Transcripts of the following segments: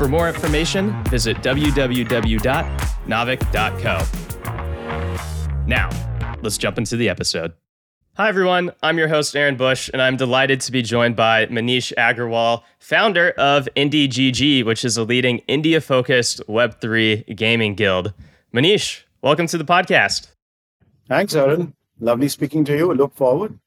For more information, visit www.naavik.co. Now, let's jump into the episode. Hi, everyone. I'm your host, Aaron Bush, and I'm delighted to be joined by Manish Agarwal, founder of IndiGG, which is a leading India focused Web3 gaming guild. Manish, welcome to the podcast. Thanks, Aaron. Lovely speaking to you. Look forward.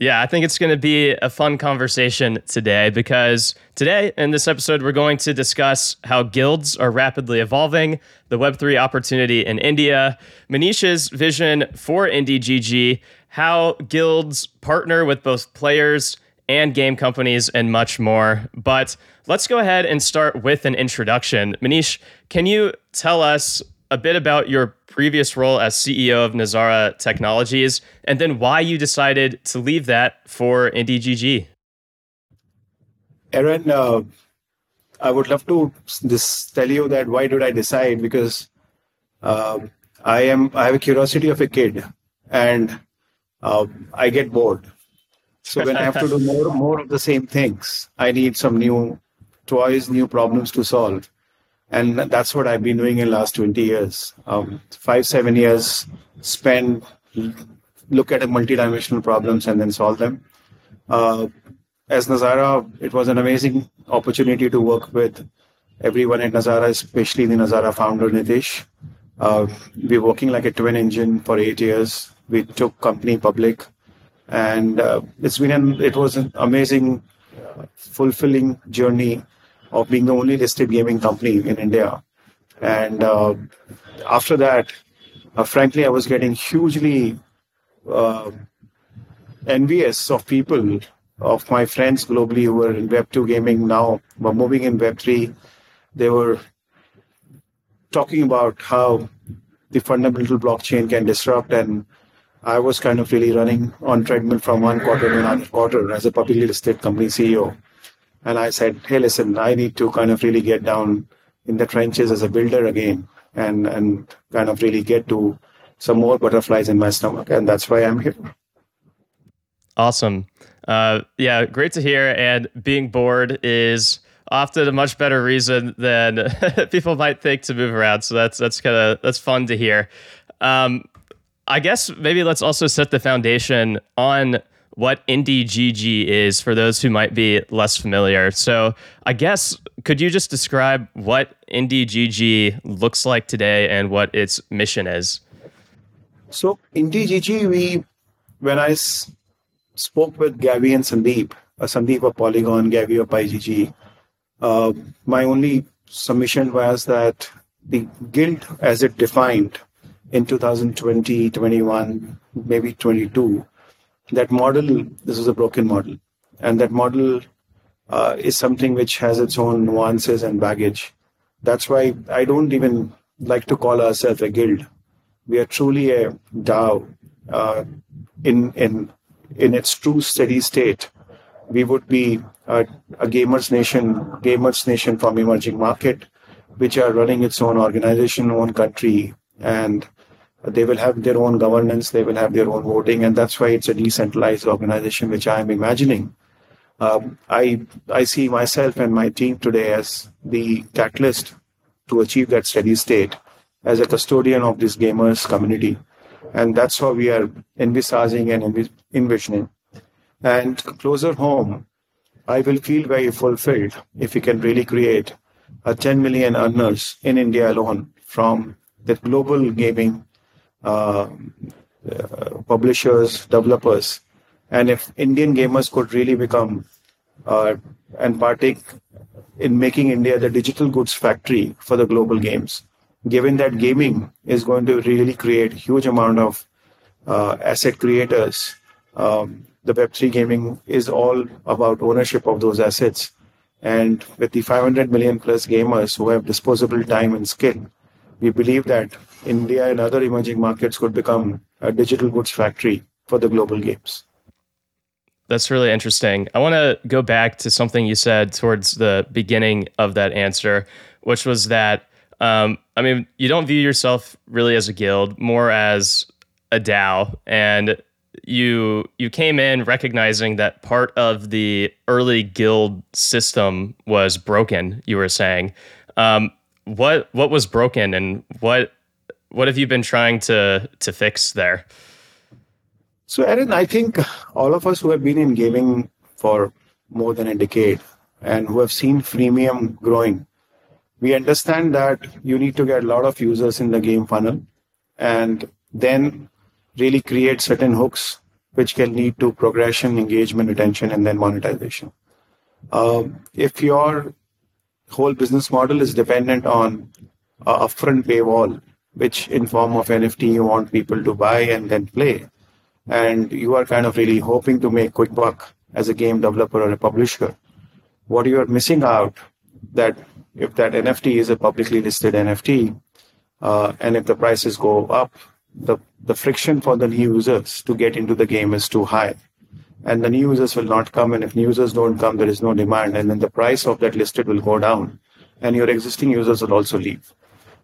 Yeah, I think it's going to be a fun conversation today because today in this episode, we're going to discuss how guilds are rapidly evolving, the Web3 opportunity in India, Manish's vision for IndiGG, how guilds partner with both players and game companies, and much more. But let's go ahead and start with an introduction. Manish, can you tell us a bit about your previous role as CEO of Nazara Technologies and then why you decided to leave that for IndiGG. Aaron, uh, I would love to just tell you that why did I decide? Because uh, I am I have a curiosity of a kid, and uh, I get bored. So when I have to do more more of the same things, I need some new toys, new problems to solve and that's what I've been doing in the last 20 years. Um, five, seven years spend, look at multidimensional problems and then solve them. Uh, as Nazara, it was an amazing opportunity to work with everyone at Nazara, especially the Nazara founder Nitish. Uh, we were working like a twin engine for eight years. We took company public, and uh, it's been an it was an amazing, fulfilling journey of being the only listed gaming company in India. And uh, after that, uh, frankly, I was getting hugely uh, envious of people, of my friends globally who were in Web2 gaming now, were moving in Web3. They were talking about how the fundamental blockchain can disrupt and I was kind of really running on treadmill from one quarter to another quarter as a publicly listed company CEO. And I said, hey, listen, I need to kind of really get down in the trenches as a builder again and, and kind of really get to some more butterflies in my stomach. And that's why I'm here. Awesome. Uh, yeah, great to hear. And being bored is often a much better reason than people might think to move around. So that's that's kind of that's fun to hear. Um, I guess maybe let's also set the foundation on what IndiGG is for those who might be less familiar. So, I guess could you just describe what IndiGG looks like today and what its mission is? So, IndiGG, we when I s- spoke with Gabby and Sandeep, uh, Sandeep of Polygon, Gabby of YGG, uh, my only submission was that the guild, as it defined in 2020, 21, maybe 22, that model, this is a broken model. And that model uh, is something which has its own nuances and baggage. That's why I don't even like to call ourselves a guild. We are truly a DAO uh, in, in, in its true steady state. We would be a, a gamers nation, gamers nation from emerging market, which are running its own organization, own country, and they will have their own governance, they will have their own voting, and that's why it's a decentralized organization, which I'm imagining. Um, I I see myself and my team today as the catalyst to achieve that steady state, as a custodian of this gamers community, and that's how we are envisaging and envisioning. And closer home, I will feel very fulfilled if we can really create a 10 million earners in India alone from the global gaming publishers, developers, and if Indian gamers could really become uh, and partake in making India the digital goods factory for the global games, given that gaming is going to really create huge amount of uh, asset creators, um, the Web3 gaming is all about ownership of those assets. And with the 500 million plus gamers who have disposable time and skill, we believe that India and other emerging markets could become a digital goods factory for the global games. That's really interesting. I want to go back to something you said towards the beginning of that answer, which was that um, I mean, you don't view yourself really as a guild, more as a DAO, and you you came in recognizing that part of the early guild system was broken. You were saying, um, what what was broken, and what what have you been trying to to fix there? So, Aaron, I think all of us who have been in gaming for more than a decade and who have seen freemium growing, we understand that you need to get a lot of users in the game funnel and then really create certain hooks which can lead to progression, engagement, retention, and then monetization. Um, if your whole business model is dependent on a upfront paywall, which in form of NFT you want people to buy and then play, and you are kind of really hoping to make quick buck as a game developer or a publisher, what you are missing out that if that NFT is a publicly listed NFT, uh, and if the prices go up, the, the friction for the new users to get into the game is too high. And the new users will not come, and if new users don't come, there is no demand, and then the price of that listed will go down, and your existing users will also leave.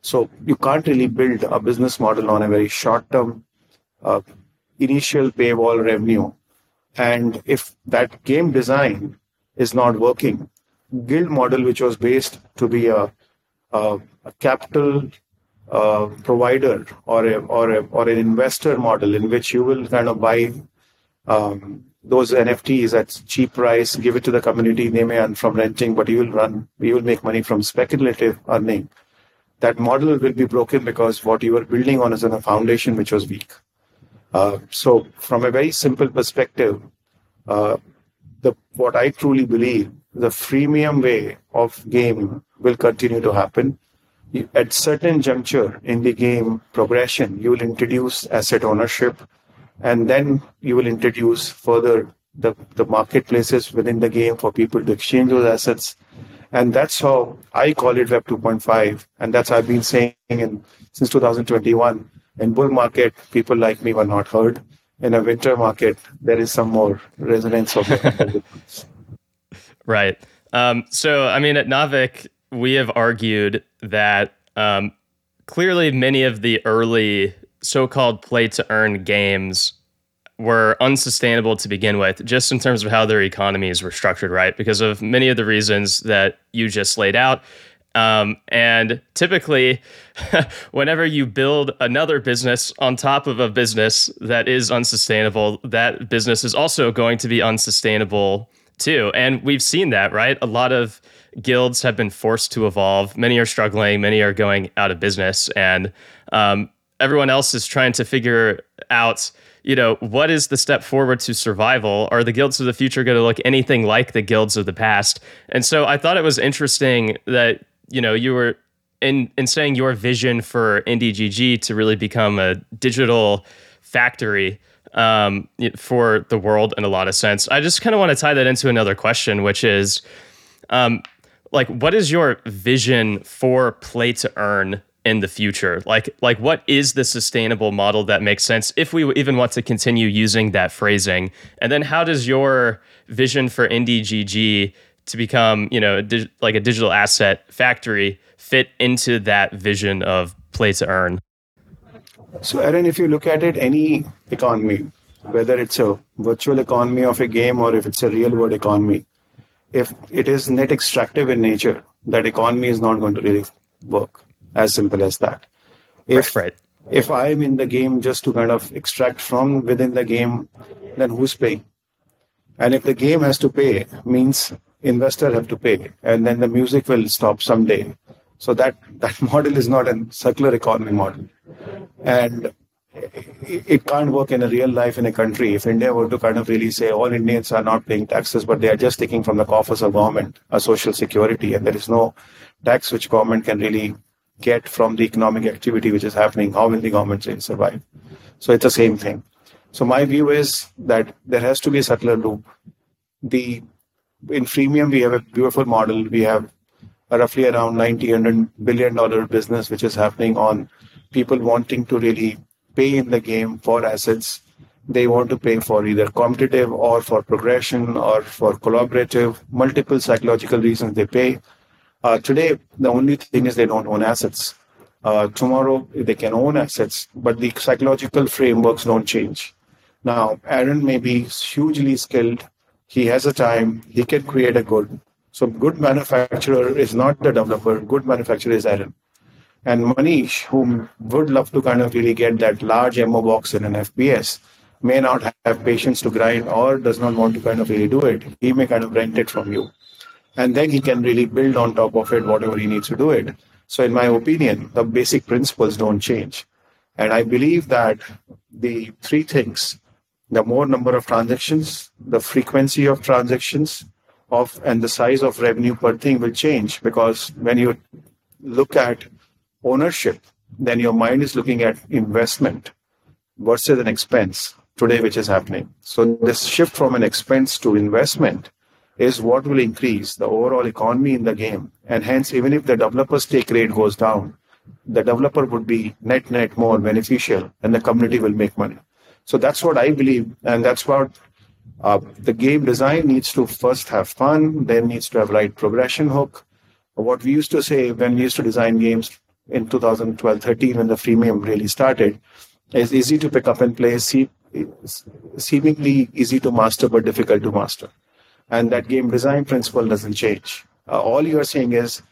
So you can't really build a business model on a very short term uh, initial paywall revenue. And if that game design is not working, guild model, which was based to be a, a, a capital uh, provider or a, or a, or an investor model in which you will kind of buy um, those NFTs at cheap price, give it to the community. They may earn from renting, but you will run, you will make money from speculative earning. That model will be broken because what you were building on is on a foundation which was weak. Uh, so, from a very simple perspective, uh, the what I truly believe the freemium way of game will continue to happen. At certain juncture in the game progression, you will introduce asset ownership, and then you will introduce further the, the marketplaces within the game for people to exchange those assets. And that's how I call it Web 2.5. And that's I've been saying in, since 2021 in bull market, people like me were not heard. In a winter market, there is some more resonance of it. right. Um, so, I mean, at Naavik, we have argued that um, clearly many of the early so-called play to earn games were unsustainable to begin with, just in terms of how their economies were structured, right? Because of many of the reasons that you just laid out. Um, and typically, whenever you build another business on top of a business that is unsustainable, that business is also going to be unsustainable too. And we've seen that, right? A lot of guilds have been forced to evolve. Many are struggling, many are going out of business. And um, everyone else is trying to figure out you know, what is the step forward to survival? Are the guilds of the future going to look anything like the guilds of the past? And so I thought it was interesting that you know you were in in saying your vision for IndiGG to really become a digital factory um, for the world in a lot of sense. I just kind of want to tie that into another question, which is, um, like, what is your vision for play to earn in the future? Like, like what is the sustainable model that makes sense if we even want to continue using that phrasing? And then, how does your vision for IndiGG to become, you know, dig- like a digital asset factory fit into that vision of play to earn? So, Aaron, if you look at it, any economy, whether it's a virtual economy of a game or if it's a real world economy, if it is net extractive in nature, that economy is not going to really work. As simple as that. If, right, right. If I'm in the game just to kind of extract from within the game, then who's paying? And if the game has to pay, means investor have to pay, and then the music will stop someday. So that that model is not a circular economy model, and it can't work in a real life in a country. If India were to kind of really say all Indians are not paying taxes, but they are just taking from the coffers of government a social security, and there is no tax which government can really get from the economic activity which is happening, how will the government survive? So it's the same thing. So my view is that there has to be a circular loop. The in freemium we have a beautiful model. We have roughly around 90 100 billion dollar business which is happening on people wanting to really pay in the game for assets they want to pay for either competitive or for progression or for collaborative multiple psychological reasons they pay uh, today the only thing is they don't own assets uh, tomorrow they can own assets but the psychological frameworks don't change now aaron may be hugely skilled he has a time he can create a good so good manufacturer is not the developer. Good manufacturer is Aaron. And Manish, who would love to kind of really get that large MO box in an FPS, may not have patience to grind or does not want to kind of really do it. He may kind of rent it from you. And then he can really build on top of it whatever he needs to do it. So in my opinion, the basic principles don't change. And I believe that the three things, the more number of transactions, the frequency of transactions, of and the size of revenue per thing will change because when you look at ownership, then your mind is looking at investment versus an expense today, which is happening. So this shift from an expense to investment is what will increase the overall economy in the game. And hence, even if the developer's take rate goes down, the developer would be net net more beneficial and the community will make money. So that's what I believe, and that's what uh, the game design needs to first have fun, then needs to have right progression hook. What we used to say when we used to design games in 2012 13, when the freemium really started, is easy to pick up and play, see, seemingly easy to master, but difficult to master. And that game design principle doesn't change. Uh, all you're saying is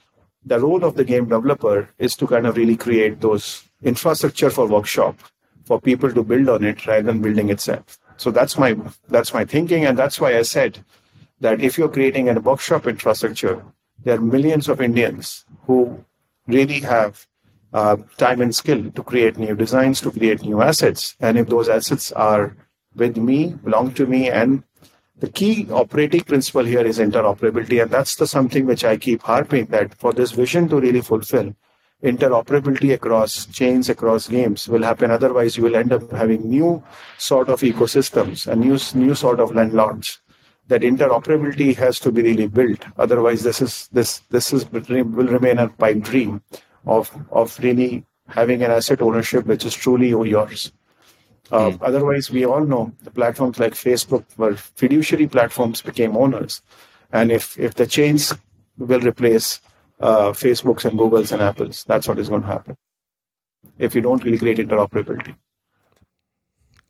the role of the game developer is to kind of really create those infrastructure for workshop for people to build on it rather than building itself. So that's my that's my thinking, and that's why I said that if you're creating a workshop infrastructure, there are millions of Indians who really have uh, time and skill to create new designs, to create new assets, and if those assets are with me, belong to me, and the key operating principle here is interoperability, and that's the something which I keep harping that for this vision to really fulfill, interoperability across chains, across games will happen. Otherwise, you will end up having new sort of ecosystems and new, new sort of landlords. That interoperability has to be really built. Otherwise, this is this this is will remain a pipe dream of of really having an asset ownership which is truly yours. Uh, mm. Otherwise, we all know the platforms like Facebook were fiduciary platforms became owners, and if if the chains will replace uh, Facebooks and Googles and Apples. That's what is going to happen if you don't really create interoperability.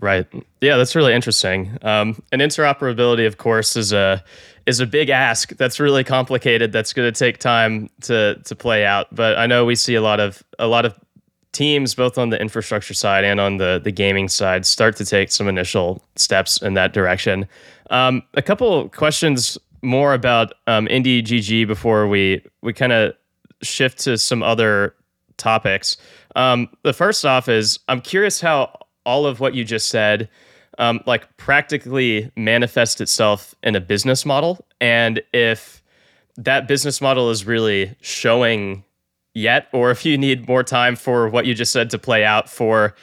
Right. Yeah, that's really interesting. Um, and interoperability, of course, is a is a big ask. That's really complicated. That's going to take time to to play out. But I know we see a lot of a lot of teams, both on the infrastructure side and on the the gaming side, start to take some initial steps in that direction. Um, a couple questions more about um, IndiGG before we we kind of shift to some other topics. Um, the first off is I'm curious how all of what you just said, um, like practically manifests itself in a business model, and if that business model is really showing yet, or if you need more time for what you just said to play out for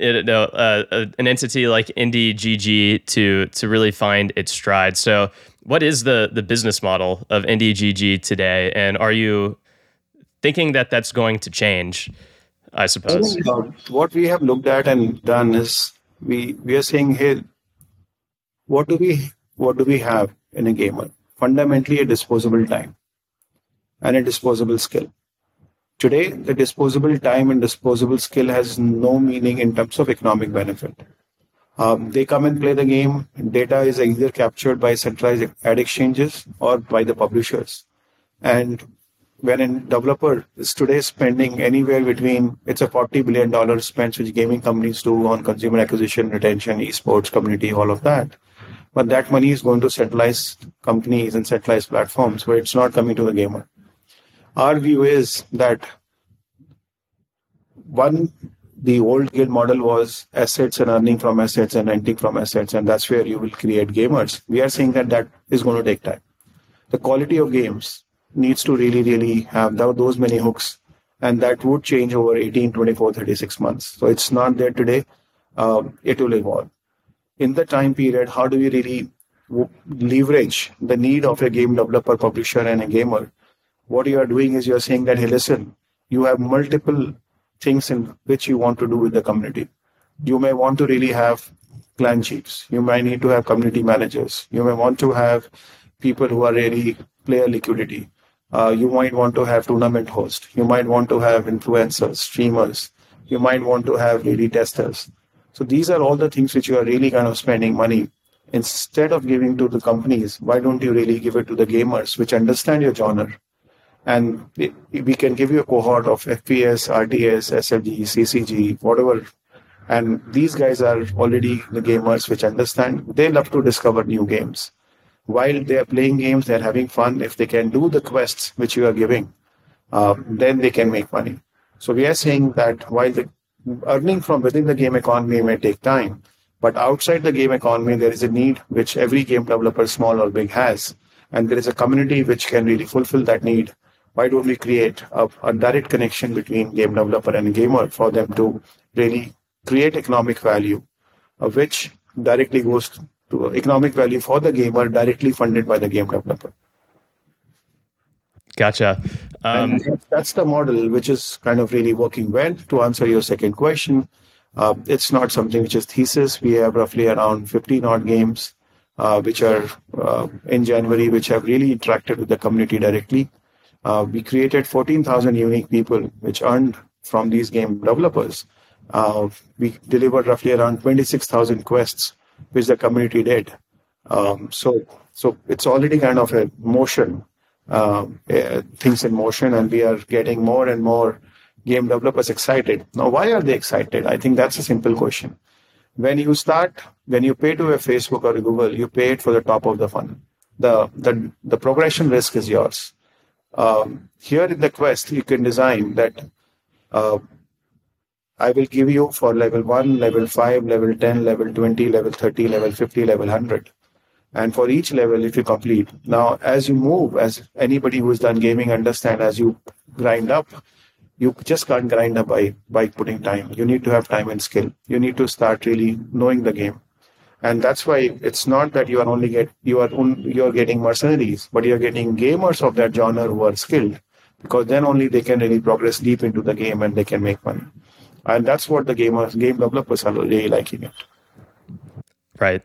uh, uh, an entity like IndiGG to to really find its stride. So what is the the business model of IndiGG today, and are you thinking that that's going to change? I suppose. Uh, what we have looked at and done is we we are saying, hey, what do we what do we have in a gamer? Fundamentally, a disposable time and a disposable skill. Today, the disposable time and disposable skill has no meaning in terms of economic benefit. Um, they come and play the game. Data is either captured by centralized ad exchanges or by the publishers. And when a developer is today spending anywhere between it's a forty billion dollar spend which gaming companies do on consumer acquisition, retention, esports, community, all of that. But that money is going to centralized companies and centralized platforms where it's not coming to the gamer. Our view is that one the old guild model was assets and earning from assets and renting from assets, and that's where you will create gamers. We are saying that that is going to take time. The quality of games needs to really, really have those many hooks, and that would change over 18, 24, 36 months. So it's not there today. Um, it will evolve. In the time period, how do we really leverage the need of a game developer, publisher, and a gamer what you are doing is you're saying that, hey, listen, you have multiple things in which you want to do with the community. You may want to really have clan chiefs. You might need to have community managers. You may want to have people who are really player liquidity. Uh, you might want to have tournament host. You might want to have influencers, streamers. You might want to have really testers. So these are all the things which you are really kind of spending money. Instead of giving to the companies, why don't you really give it to the gamers which understand your genre? And we can give you a cohort of FPS, RTS, SFG, CCG, whatever. And these guys are already the gamers which understand. They love to discover new games. While they are playing games, they're having fun. If they can do the quests which you are giving, uh, then they can make money. So we are saying that while the earning from within the game economy may take time, but outside the game economy, there is a need which every game developer, small or big, has. And there is a community which can really fulfill that need. Why don't we create a, a direct connection between game developer and gamer for them to really create economic value, uh, which directly goes to economic value for the gamer, directly funded by the game developer. Gotcha. Um, that's the model which is kind of really working well. To answer your second question, uh, it's not something which is thesis. We have roughly around 15 odd games uh, which are uh, in January, which have really interacted with the community directly. Uh, we created 14,000 unique people which earned from these game developers. Uh, we delivered roughly around 26,000 quests which the community did. Um, so, so it's already kind of a motion uh, things in motion, and we are getting more and more game developers excited. Now, why are they excited? I think that's a simple question. When you start, when you pay to a Facebook or a Google, you pay it for the top of the funnel. The the the progression risk is yours. Um, here in the quest, you can design that. Uh, I will give you for level 1, level 5, level 10, level 20, level 30, level 50, level 100 and for each level if you complete now as you move as anybody who's done gaming understand as you grind up you just can't grind up by by putting time. You need to have time and skill. You need to start really knowing the game and that's why it's not that you are only get you are un, you are getting mercenaries but you're getting gamers of that genre who are skilled because then only they can really progress deep into the game and they can make money and that's what the gamers game developers are really liking it right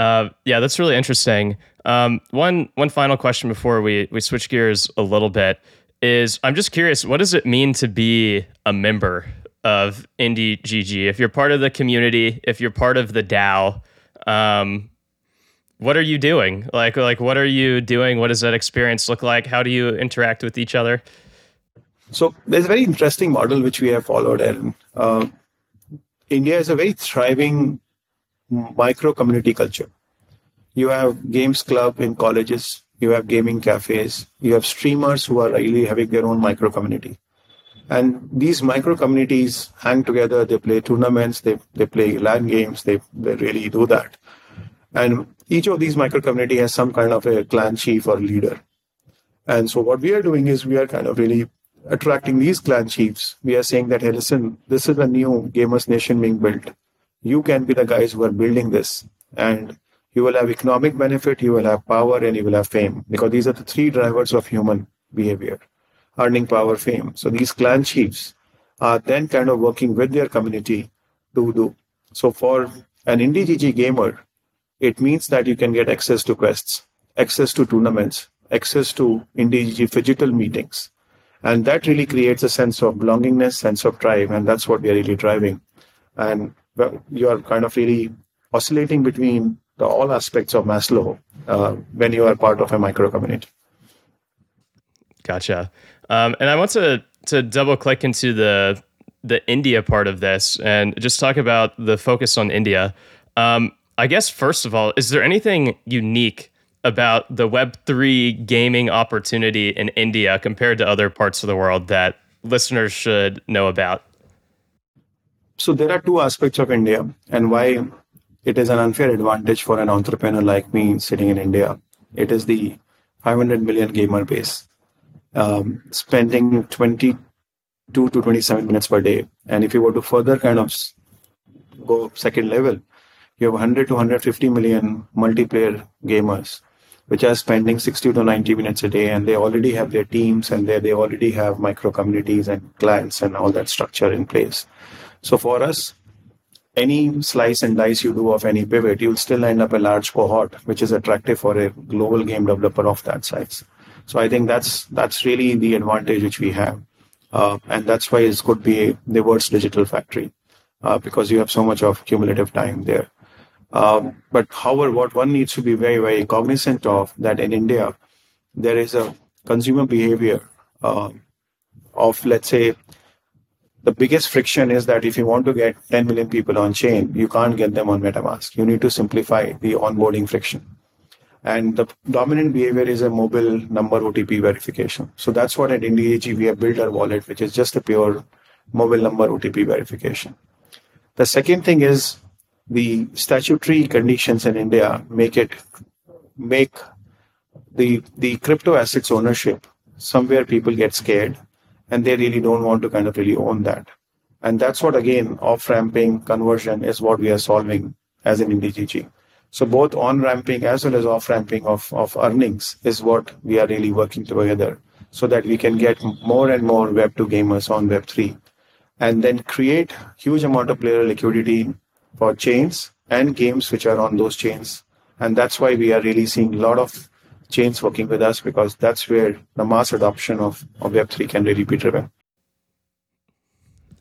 uh, yeah, that's really interesting. Um, one one final question before we we switch gears a little bit is I'm just curious, what does it mean to be a member of IndiGG? If you're part of the community, if you're part of the DAO, um, what are you doing? Like like what are you doing? What does that experience look like? How do you interact with each other? So there's a very interesting model which we have followed, and uh, India is a very thriving micro community culture. You have games club in colleges, you have gaming cafes, you have streamers who are really having their own micro community. And these micro communities hang together, they play tournaments, they, they play LAN games, they, they really do that. And each of these micro community has some kind of a clan chief or leader. And so what we are doing is we are kind of really attracting these clan chiefs. We are saying that, hey, listen, this is a new Gamers Nation being built. You can be the guys who are building this. And you will have economic benefit you will have power and you will have fame. Because these are the three drivers of human behavior earning power fame. So these clan chiefs are then kind of working with their community to do. So for an IndiGG gamer it means that you can get access to quests access to tournaments access to IndiGG phygital meetings and that really creates a sense of belongingness sense of tribe and that's what we are really driving and you are kind of really oscillating between the all aspects of Maslow uh, when you are part of a micro community. Gotcha. Um, and I want to to double click into the the India part of this and just talk about the focus on India. Um, I guess first of all, is there anything unique about the Web three gaming opportunity in India compared to other parts of the world that listeners should know about? So there are two aspects of India and why it is an unfair advantage for an entrepreneur like me sitting in India. It is the 500 million gamer base, um, spending 22 to 27 minutes per day. And if you were to further kind of go second level, you have 100 to 150 million multiplayer gamers, which are spending 60 to 90 minutes a day and they already have their teams and they, they already have micro communities and clients and all that structure in place. So for us, any slice and dice you do of any pivot, you'll still end up a large cohort, which is attractive for a global game developer of that size. So I think that's that's really the advantage which we have, uh, and that's why it could be the world's digital factory, uh, because you have so much of cumulative time there. Um, but however, what one needs to be very, very cognizant of that in India, there is a consumer behavior uh, of, let's say, the biggest friction is that if you want to get 10 million people on chain, you can't get them on MetaMask. You need to simplify the onboarding friction. And the dominant behavior is a mobile number OTP verification. So that's what at IndiGG we have built our wallet, which is just a pure mobile number OTP verification. The second thing is the statutory conditions in India make it make the the crypto assets ownership somewhere people get scared and they really don't want to kind of really own that. And that's what again off ramping conversion is what we are solving as an IndiGG. So both on ramping as well as off ramping of, of earnings is what we are really working together so that we can get more and more Web 2 gamers on Web 3 and then create huge amount of player liquidity for chains and games which are on those chains. And that's why we are really seeing a lot of chains working with us because that's where the mass adoption of, of Web3 can really be driven.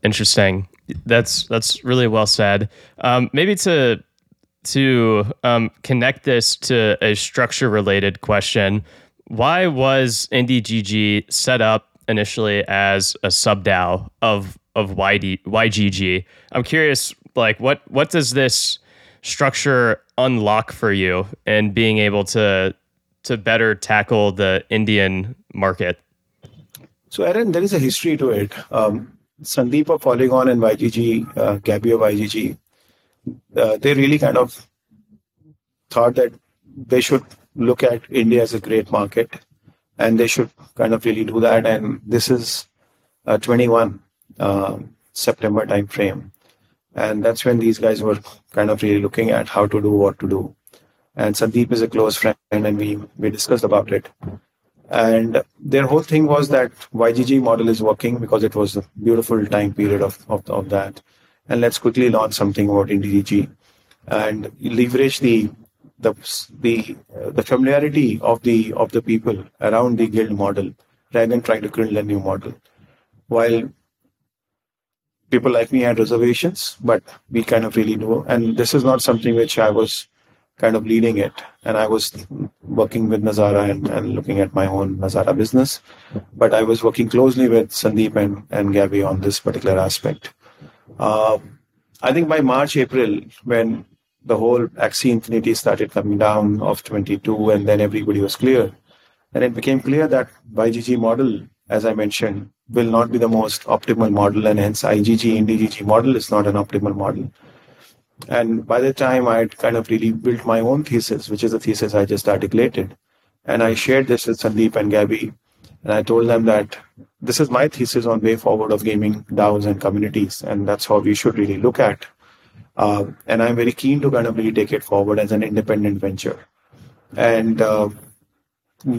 Interesting. That's that's really well said. Um, maybe to to um, connect this to a structure related question, why was IndiGG set up initially as a sub DAO of of YD, YGG? I'm curious like what what does this structure unlock for you and being able to to better tackle the Indian market? So, Aaron, there is a history to it. Um, Sandeep of Polygon and YGG, uh, Gabby of YGG, uh, they really kind of thought that they should look at India as a great market and they should kind of really do that. And this is uh, 21 uh, September timeframe. And that's when these guys were kind of really looking at how to do what to do. And Sandeep is a close friend, and we, we discussed about it. And their whole thing was that YGG model is working because it was a beautiful time period of, of, of that. And let's quickly launch something about IndiGG and leverage the the the the familiarity of the of the people around the guild model rather than trying to create a new model. While people like me had reservations, but we kind of really know. And this is not something which I was kind of leading it. And I was working with Nazara and, and looking at my own Nazara business. But I was working closely with Sandeep and, and Gabby on this particular aspect. Uh, I think by March, April, when the whole Axie Infinity started coming down of 22, and then everybody was clear. And it became clear that YGG model, as I mentioned, will not be the most optimal model, and hence IGG, IndiGG model is not an optimal model. And by the time I had kind of really built my own thesis, which is the thesis I just articulated, and I shared this with Sandeep and Gabby, and I told them that this is my thesis on way forward of gaming DAOs and communities, and that's how we should really look at. Uh, and I'm very keen to kind of really take it forward as an independent venture. And uh,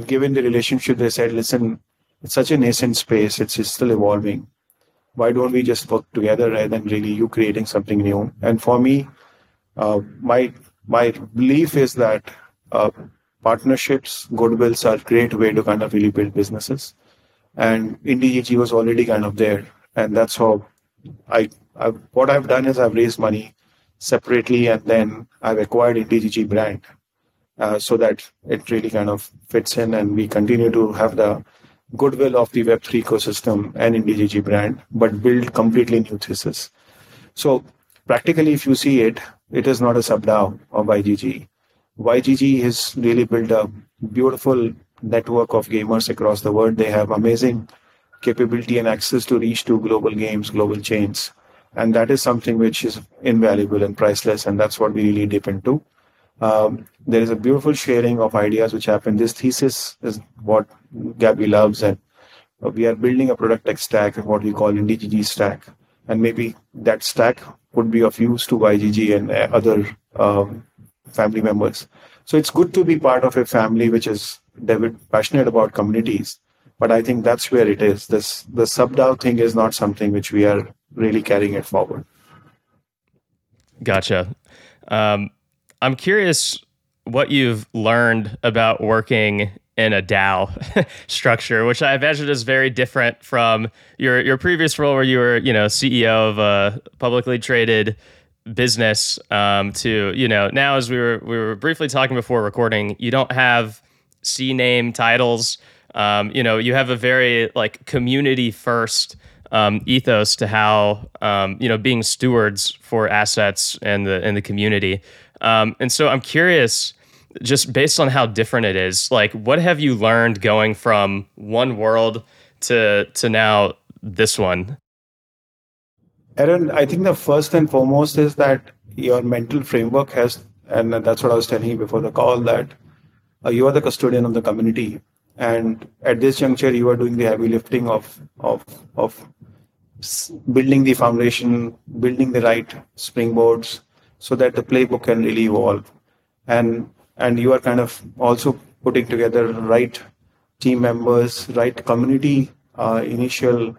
given the relationship, they said, listen, it's such a nascent space, it's, still evolving. Why don't we just work together rather than really you creating something new? And for me, uh, my my belief is that uh, partnerships, goodwills are a great way to kind of really build businesses. And IndiGG was already kind of there, and that's how I, I what I've done is I've raised money separately, and then I've acquired IndiGG brand uh, so that it really kind of fits in, and we continue to have the goodwill of the Web3 ecosystem and IndiGG brand, but build completely new thesis. So practically, if you see it, it is not a sub-DAO of YGG. YGG has really built a beautiful network of gamers across the world. They have amazing capability and access to reach to global games, global chains. And that is something which is invaluable and priceless. And that's what we really dip into. Um, there is a beautiful sharing of ideas which happen. This thesis is what Gabby loves, and we are building a product tech stack, and what we call IndiGG stack, and maybe that stack would be of use to YGG and uh, other um, family members. So it's good to be part of a family which is David passionate about communities. But I think that's where it is. This the SubDAO thing is not something which we are really carrying it forward. Gotcha. Um, I'm curious what you've learned about working in a DAO structure, which I imagine is very different from your your previous role, where you were, you know, CEO of a publicly traded business. Um, to you know, now as we were we were briefly talking before recording, you don't have C name titles. Um, you know, you have a very like community first um, ethos to how um, you know being stewards for assets and the and the community. Um, and so I'm curious, just based on how different it is, like what have you learned going from one world to to now this one? Aaron, I think the first and foremost is that your mental framework has, and that's what I was telling you before the call, that uh, you are the custodian of the community and at this juncture you are doing the heavy lifting of of of building the foundation building the right springboards so that the playbook can really evolve and and you are kind of also putting together right team members right community uh, initial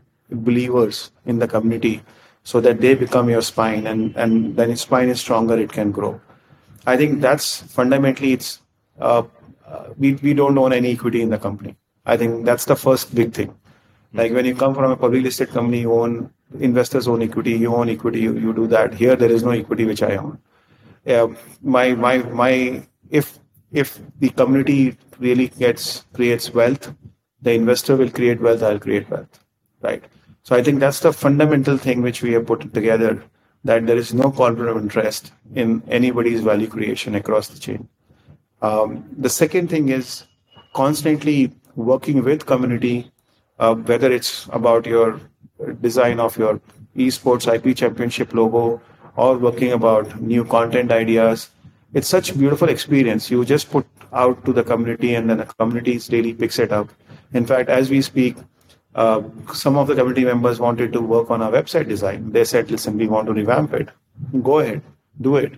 believers in the community so that they become your spine and and then spine is stronger it can grow i think that's fundamentally it's uh, we, we don't own any equity in the company. I think that's the first big thing. Like when you come from a public listed company, you own investors own equity, you own equity, you, you do that. Here there is no equity which I own. Yeah, my my my if if the community really gets creates wealth, the investor will create wealth, I'll create wealth. Right. So I think that's the fundamental thing which we have put together that there is no conflict of interest in anybody's value creation across the chain. Um, the second thing is constantly working with community, uh, whether it's about your design of your esports IP championship logo or working about new content ideas. It's such beautiful experience. You just put out to the community and then the community daily picks it up. In fact, as we speak, uh, some of the community members wanted to work on our website design. They said, listen, we want to revamp it. Go ahead, do it.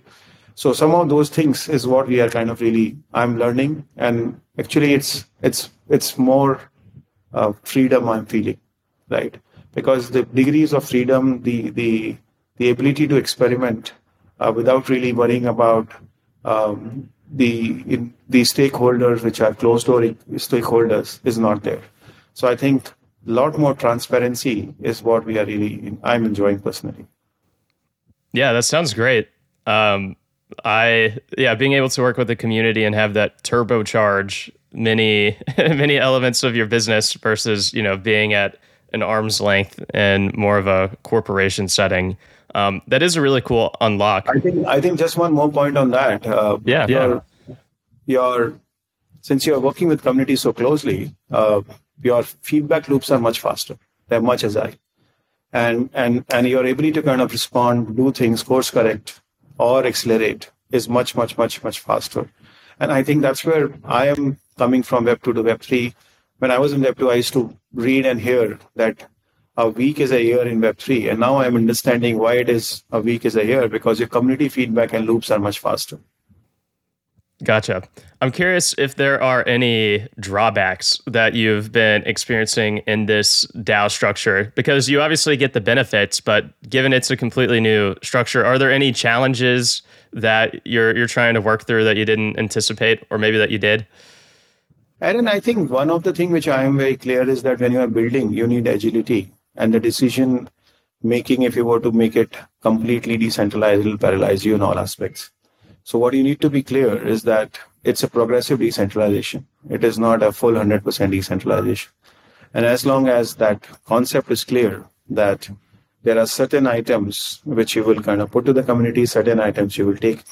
So some of those things is what we are kind of really I'm learning, and actually it's it's it's more uh, freedom I'm feeling, right? Because the degrees of freedom, the the the ability to experiment uh, without really worrying about um, the in, the stakeholders, which are closed door stakeholders, is not there. So I think a lot more transparency is what we are really I'm enjoying personally. Yeah, that sounds great. Um, I yeah, being able to work with the community and have that turbocharge many many elements of your business versus you know being at an arm's length and more of a corporation setting. Um, that is a really cool unlock. I think I think just one more point on that. Uh, yeah, your, yeah. Your since you're working with communities so closely, uh, your feedback loops are much faster. They're much as I, and and and your ability to kind of respond, do things, course correct, or accelerate is much, much, much, much faster. And I think that's where I am coming from Web 2 to Web 3. When I was in Web 2, I used to read and hear that a week is a year in Web 3. And now I'm understanding why it is a week is a year because your community feedback and loops are much faster. Gotcha. I'm curious if there are any drawbacks that you've been experiencing in this DAO structure because you obviously get the benefits, but given it's a completely new structure, are there any challenges that you're you're trying to work through that you didn't anticipate or maybe that you did? Aaron, I think one of the things which I am very clear is that when you are building, you need agility and the decision making, if you were to make it completely decentralized, it will paralyze you in all aspects. So what you need to be clear is that it's a progressive decentralization. It is not a full 100% decentralization. And as long as that concept is clear, that there are certain items which you will kind of put to the community, certain items you will take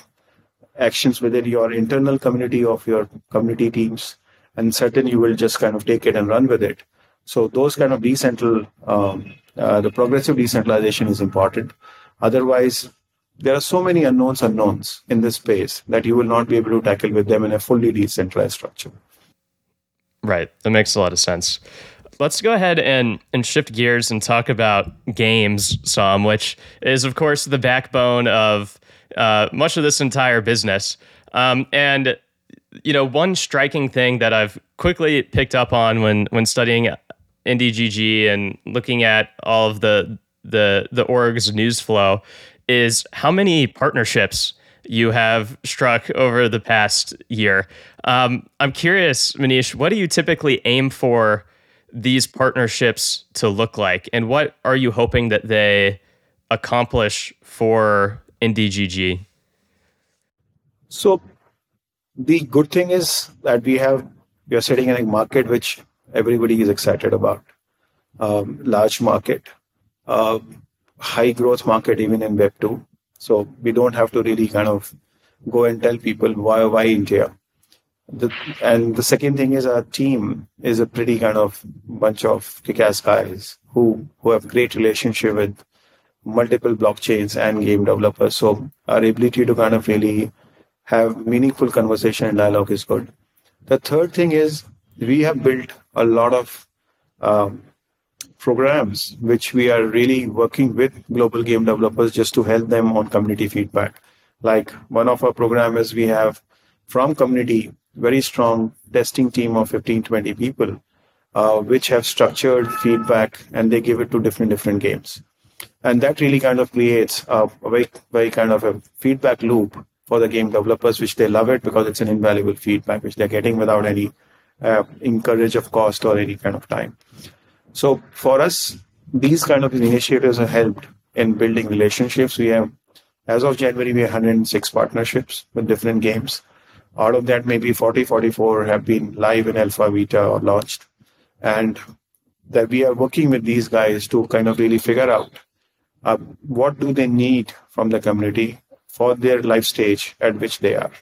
actions within your internal community of your community teams, and certain you will just kind of take it and run with it. So those kind of decentral, um, uh, the progressive decentralization is important. Otherwise, there are so many unknowns unknowns in this space that you will not be able to tackle with them in a fully decentralized structure. Right. That makes a lot of sense. Let's go ahead and, and shift gears and talk about games some, which is, of course, the backbone of uh, much of this entire business. Um, and you know, one striking thing that I've quickly picked up on when when studying IndiGG and looking at all of the the the org's news flow is how many partnerships you have struck over the past year. Um, I'm curious, Manish, what do you typically aim for these partnerships to look like, and what are you hoping that they accomplish for IndiGG? So, the good thing is that we have we are sitting in a market which everybody is excited about. Um, large market, uh, high growth market, even in Web two. So we don't have to really kind of go and tell people why why India. The, and the second thing is our team is a pretty kind of bunch of kick-ass guys who who have great relationship with multiple blockchains and game developers. So our ability to kind of really have meaningful conversation and dialogue is good. The third thing is we have built a lot of um, programs which we are really working with global game developers just to help them on community feedback. Like one of our program is we have from community very strong testing team of 15 20 people uh, which have structured feedback and they give it to different different games and that really kind of creates a, a very very kind of a feedback loop for the game developers which they love it because it's an invaluable feedback which they're getting without any uh, encourage of cost or any kind of time. So for us these kind of initiatives have helped in building relationships. We have as of january we have 106 partnerships with different games. Out of that, maybe 40, 44 have been live in alpha, beta, or launched. And that we are working with these guys to kind of really figure out uh, what do they need from the community for their life stage at which they are.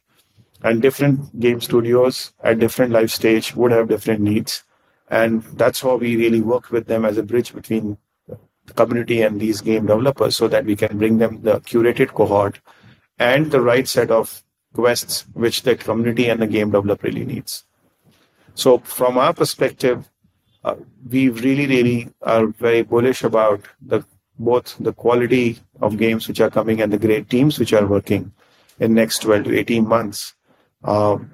And different game studios at different life stage would have different needs. And that's how we really work with them as a bridge between the community and these game developers so that we can bring them the curated cohort and the right set of quests which the community and the game developer really needs. So from our perspective, uh, we really, really are very bullish about the both the quality of games which are coming and the great teams which are working in next 12 to 18 months. Um,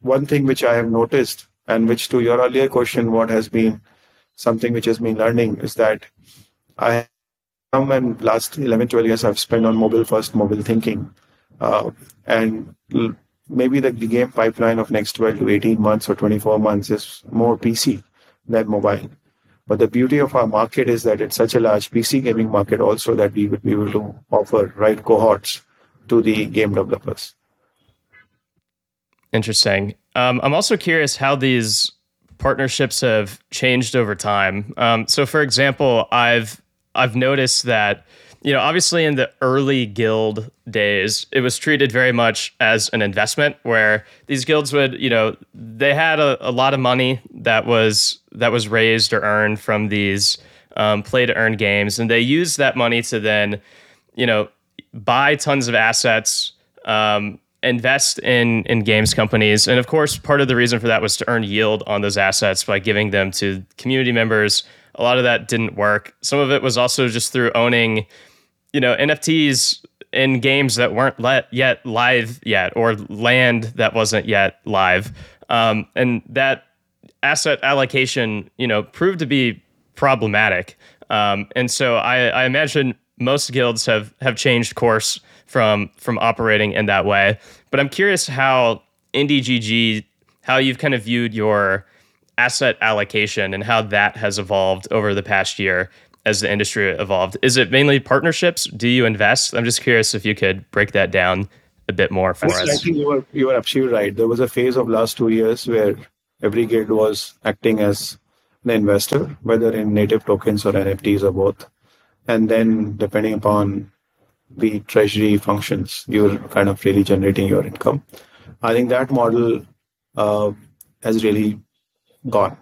one thing which I have noticed, and which to your earlier question, what has been something which has been learning is that I come and last 11, 12 years I've spent on mobile first, mobile thinking. Uh, and maybe the, the game pipeline of next 12 to 18 months or 24 months is more PC than mobile. But the beauty of our market is that it's such a large PC gaming market also that we would be able to offer right cohorts to the game developers. Interesting. Um, I'm also curious how these partnerships have changed over time. Um, so, for example, I've I've noticed that you know, obviously in the early guild days, it was treated very much as an investment where these guilds would, you know, they had a, a lot of money that was that was raised or earned from these um, play to earn games, and they used that money to then, you know, buy tons of assets, um, invest in in games companies, and of course, part of the reason for that was to earn yield on those assets by giving them to community members. A lot of that didn't work. Some of it was also just through owning you know NFTs in games that weren't let yet live yet or land that wasn't yet live, um, and that asset allocation you know proved to be problematic. Um, and so I, I imagine most guilds have have changed course from from operating in that way. But I'm curious how IndiGG how you've kind of viewed your asset allocation and how that has evolved over the past year as the industry evolved? Is it mainly partnerships? Do you invest? I'm just curious if you could break that down a bit more for us. I think you were you were absolutely right. There was a phase of last two years where every guild was acting as an investor, whether in native tokens or NFTs or both. And then depending upon the treasury functions, you're kind of really generating your income. I think that model uh, has really gone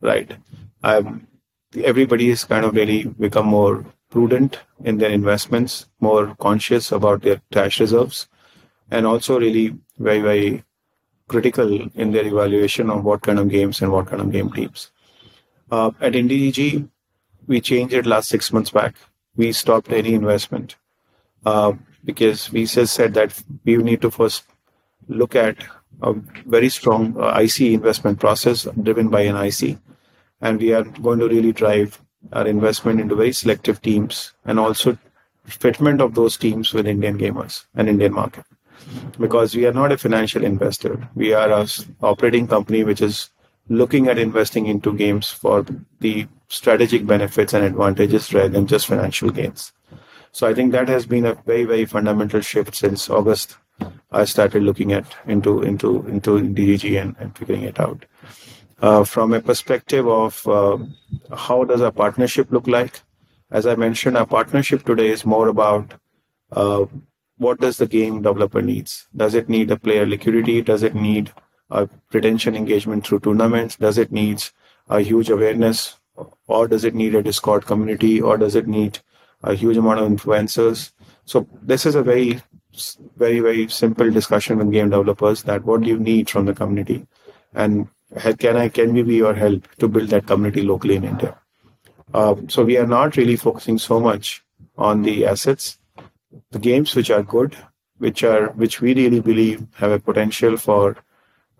right. Um, everybody has kind of really become more prudent in their investments, more conscious about their cash reserves, and also really very, very critical in their evaluation of what kind of games and what kind of game teams. Uh, at IndiGG, we changed it last six months back. We stopped any investment uh, because we just said that we need to first look at a very strong uh, IC investment process driven by an IC. And we are going to really drive our investment into very selective teams and also fitment of those teams with Indian gamers and Indian market. Because we are not a financial investor. We are a operating company which is looking at investing into games for the strategic benefits and advantages rather than just financial gains. So I think that has been a very, very fundamental shift since August. I started looking at into into into DGG and, and figuring it out. Uh, from a perspective of uh, how does a partnership look like, as I mentioned, our partnership today is more about uh, what does the game developer needs. Does it need a player liquidity? Does it need a retention engagement through tournaments? Does it needs a huge awareness, or does it need a Discord community, or does it need a huge amount of influencers? So this is a very, very, very simple discussion with game developers that what do you need from the community, and can I can we be your help to build that community locally in India? Uh, so we are not really focusing so much on the assets, the games which are good, which are which we really believe have a potential for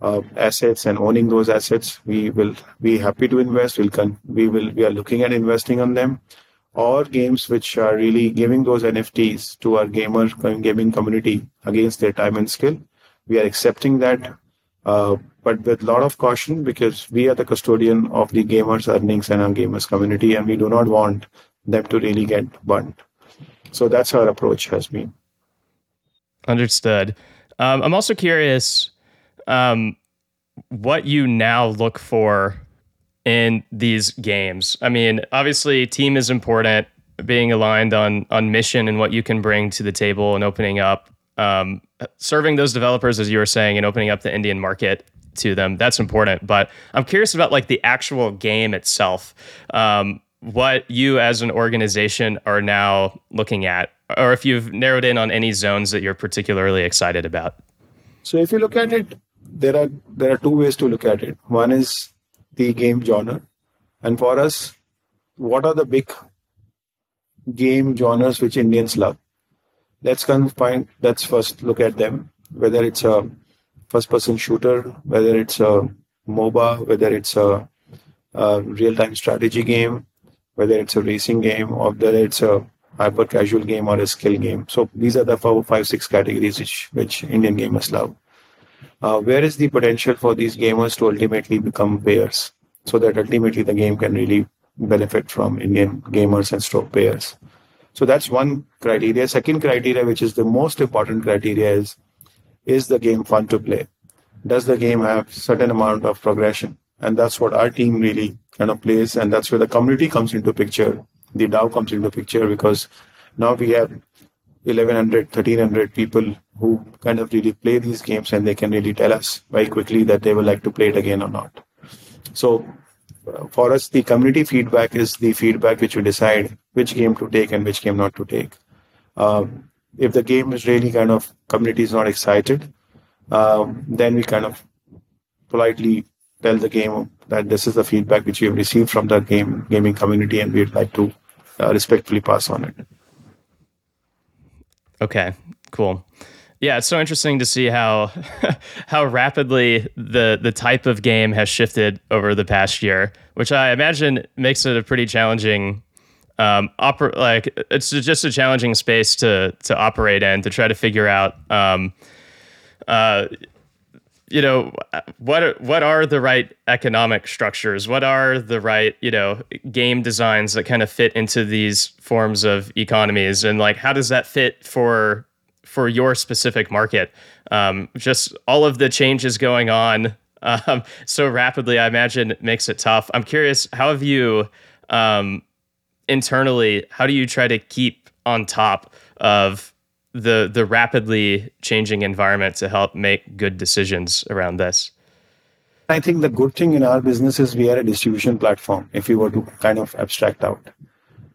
uh, assets and owning those assets. We will be happy to invest. We'll con- we will we are looking at investing on them, or games which are really giving those NFTs to our gamer gaming community against their time and skill. We are accepting that. Uh, but with a lot of caution because we are the custodian of the gamers' earnings and our gamers' community, and we do not want them to really get burnt. So that's our approach has been. Understood. Um, I'm also curious um, what you now look for in these games. I mean, obviously, team is important. Being aligned on on mission and what you can bring to the table, and opening up, um, serving those developers, as you were saying, and opening up the Indian market to them. That's important. But I'm curious about like the actual game itself. Um, what you as an organization are now looking at, or if you've narrowed in on any zones that you're particularly excited about. So if you look at it, there are there are two ways to look at it. One is the game genre, and for us, what are the big game genres which Indians love? Let's kind of find. Let's first look at them. Whether it's a first person shooter, whether it's a MOBA, whether it's a, a real time strategy game, whether it's a racing game, or whether it's a hyper casual game or a skill game. So these are the four, five, six categories which, which Indian gamers love. Uh, where is the potential for these gamers to ultimately become players so that ultimately the game can really benefit from Indian gamers and stroke players? So that's one criteria. Second criteria, which is the most important criteria, is is the game fun to play? Does the game have certain amount of progression? And that's what our team really kind of plays, and that's where the community comes into picture. The DAO comes into picture because now we have 1100, 1300 people who kind of really play these games, and they can really tell us very quickly that they would like to play it again or not. So uh, for us, the community feedback is the feedback which we decide which game to take and which game not to take. Um, if the game is really kind of community is not excited, um, then we kind of politely tell the game that this is the feedback which we have received from the game gaming community, and we'd like to uh, respectfully pass on it. Okay, cool. Yeah, it's so interesting to see how how rapidly the the type of game has shifted over the past year, which I imagine makes it a pretty challenging um, oper- like it's just a challenging space to to operate in to try to figure out um, uh, you know what are, what are the right economic structures? What are the right you know game designs that kind of fit into these forms of economies? And like how does that fit for for your specific market? Um, just all of the changes going on um, so rapidly i imagine makes it tough. I'm curious how have you um, internally, how do you try to keep on top of the the rapidly changing environment to help make good decisions around this? I think the good thing in our business is we are a distribution platform. If we were to kind of abstract out,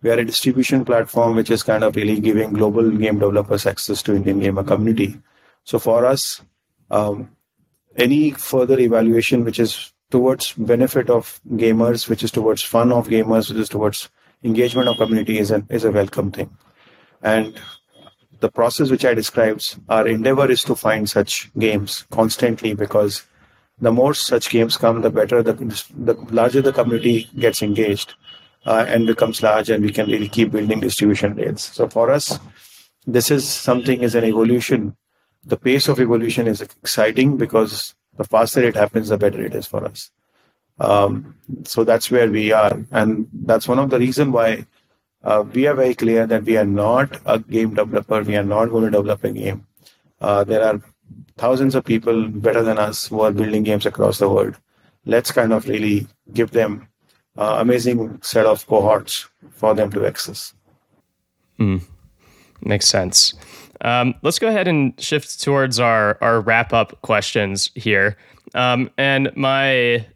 we are a distribution platform which is kind of really giving global game developers access to Indian gamer community. So for us, um, any further evaluation which is towards benefit of gamers, which is towards fun of gamers, which is towards engagement of community is a, is a welcome thing. And the process which I described, our endeavor is to find such games constantly because the more such games come, the better the, the larger the community gets engaged uh, and becomes large, and we can really keep building distribution rates. So for us, this is something is an evolution. The pace of evolution is exciting because the faster it happens, the better it is for us. Um, so that's where we are, and that's one of the reason why uh, we are very clear that we are not a game developer. We are not going to develop a game. Uh, there are thousands of people better than us who are building games across the world. Let's kind of really give them uh, amazing set of cohorts for them to access. Mm. Makes sense. Um, let's go ahead and shift towards our our wrap up questions here. Um, and my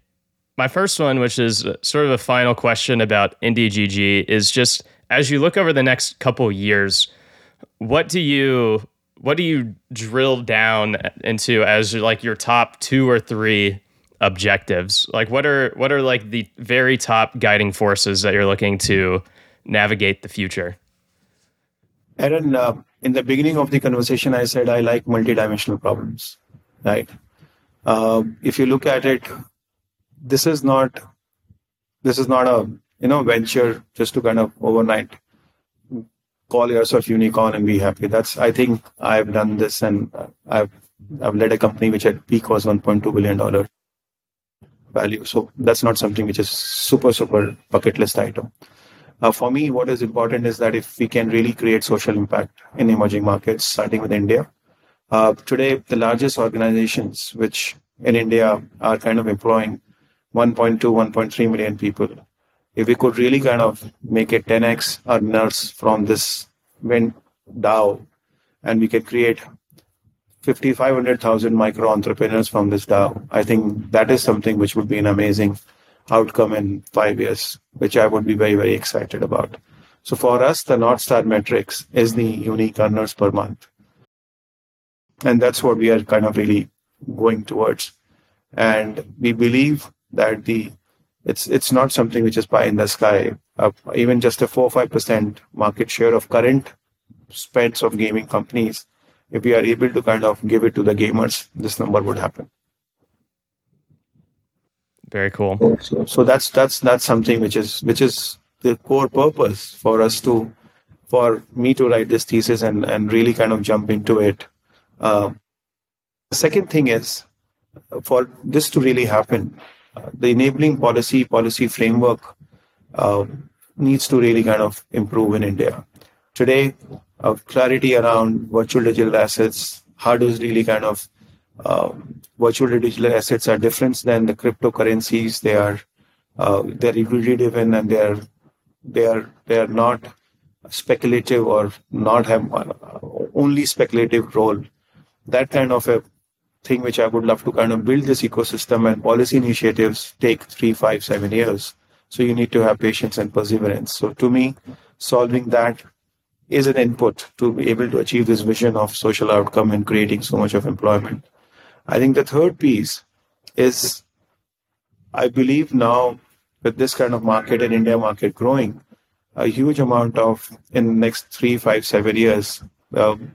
my first one, which is sort of a final question about IndiGG, is just as you look over the next couple years, what do you what do you drill down into as like your top two or three objectives? Like what are what are like the very top guiding forces that you're looking to navigate the future? Aaron, uh, in the beginning of the conversation, I said I like multidimensional problems, right? Uh, if you look at it, this is not this is not a you know venture just to kind of overnight call yourself unicorn and be happy. That's I think I've done this and I've I've led a company which at peak was 1.2 billion dollar value. So that's not something which is super super bucket list item. Uh, for me, what is important is that if we can really create social impact in emerging markets, starting with India. Uh, today, the largest organizations which in India are kind of employing 1.2, 1.3 million people if we could really kind of make it 10x earners from this wind DAO, and we could create 50, 500,000 micro entrepreneurs from this DAO, I think that is something which would be an amazing outcome in five years, which I would be very, very excited about. So for us, the North Star metrics is the unique earners per month. And that's what we are kind of really going towards. And we believe that the it's it's not something which is pie in the sky. Uh, even just a four five percent market share of current spends of gaming companies, if we are able to kind of give it to the gamers, this number would happen. Very cool. So, so that's that's that's something which is which is the core purpose for us to for me to write this thesis and and really kind of jump into it. Uh, the second thing is for this to really happen, the enabling policy policy framework uh, needs to really kind of improve in India. Today, uh, clarity around virtual digital assets, how does really kind of uh, virtual digital assets are different than the cryptocurrencies. They are uh, they're equity driven and they are they are they are not speculative or not have uh, only speculative role. That kind of a thing which I would love to kind of build this ecosystem and policy initiatives take three, five, seven years. So you need to have patience and perseverance. So to me, solving that is an input to be able to achieve this vision of social outcome and creating so much of employment. I think the third piece is I believe now with this kind of market and India market growing, a huge amount of in the next three, five, seven years, um,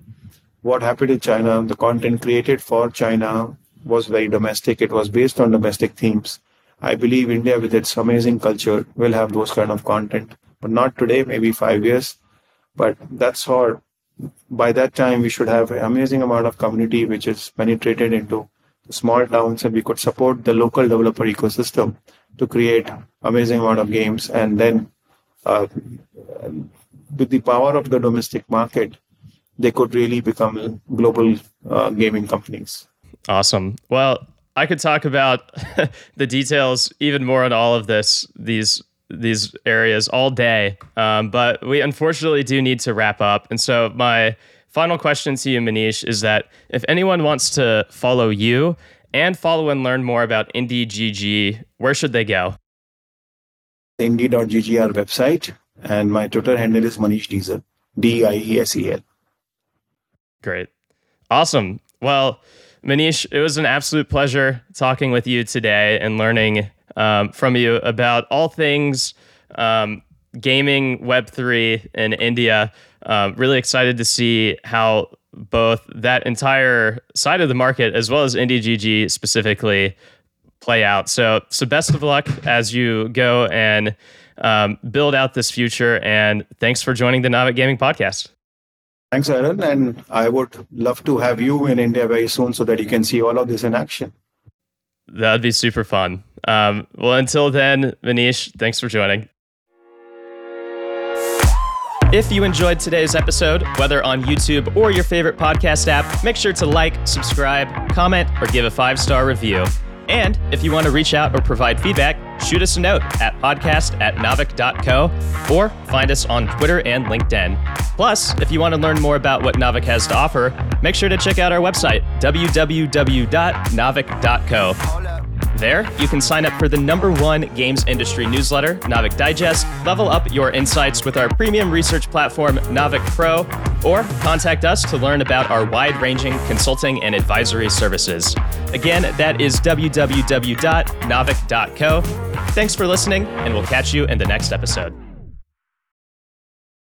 what happened in China, the content created for China was very domestic. It was based on domestic themes. I believe India, with its amazing culture, will have those kind of content, but not today, maybe five years. But that's all. by that time, we should have an amazing amount of community which is penetrated into small towns and we could support the local developer ecosystem to create amazing amount of games. And then uh, with the power of the domestic market, they could really become global uh, gaming companies. Awesome. Well, I could talk about the details even more on all of this, these these areas all day, um, but we unfortunately do need to wrap up. And so my final question to you, Manish, is that if anyone wants to follow you and follow and learn more about IndiGG, where should they go? Indie.gg, our website, and my Twitter handle is Manish Diesel, D I E S E L. Great. Awesome. Well, Manish, it was an absolute pleasure talking with you today and learning um, from you about all things um, gaming Web3 in India. Um, really excited to see how both that entire side of the market as well as IndiGG specifically play out. So, so best of luck as you go and um, build out this future. And thanks for joining the Naavik Gaming Podcast. Thanks, Aaron. And I would love to have you in India very soon so that you can see all of this in action. That'd be super fun. Um, well, until then, Manish, thanks for joining. If you enjoyed today's episode, whether on YouTube or your favorite podcast app, make sure to like, subscribe, comment, or give a five star review. And if you want to reach out or provide feedback, shoot us a note at podcast at naavik.co or find us on Twitter and LinkedIn. Plus, if you want to learn more about what Naavik has to offer, make sure to check out our website, www.naavik.co. There, you can sign up for the number one games industry newsletter, Naavik Digest, level up your insights with our premium research platform, Naavik Pro, or contact us to learn about our wide ranging consulting and advisory services. Again, that is www.naavik.co. Thanks for listening, and we'll catch you in the next episode.